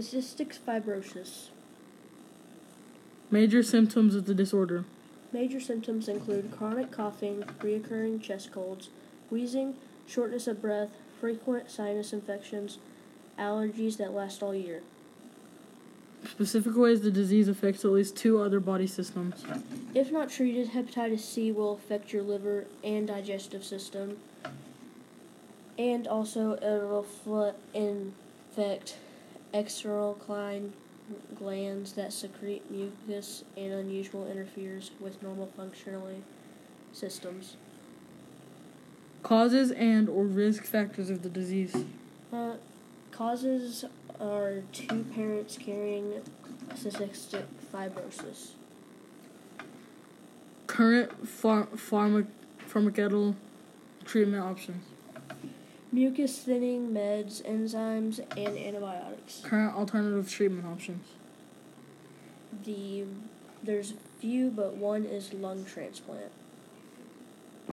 Cystic fibrosis. Major symptoms of the disorder. Major symptoms include chronic coughing, recurring chest colds, wheezing, shortness of breath, frequent sinus infections, allergies that last all year. Specific ways the disease affects at least two other body systems. If not treated, hepatitis C will affect your liver and digestive system, and also it will infect exocrine glands that secrete mucus and unusual interferes with normal functioning systems. Causes and or risk factors of the disease. Uh, causes are two parents carrying cystic fibrosis. Current phar- pharma- pharmacological treatment options. Mucus thinning meds, enzymes, and antibiotics. Current alternative treatment options. The there's few, but one is lung transplant.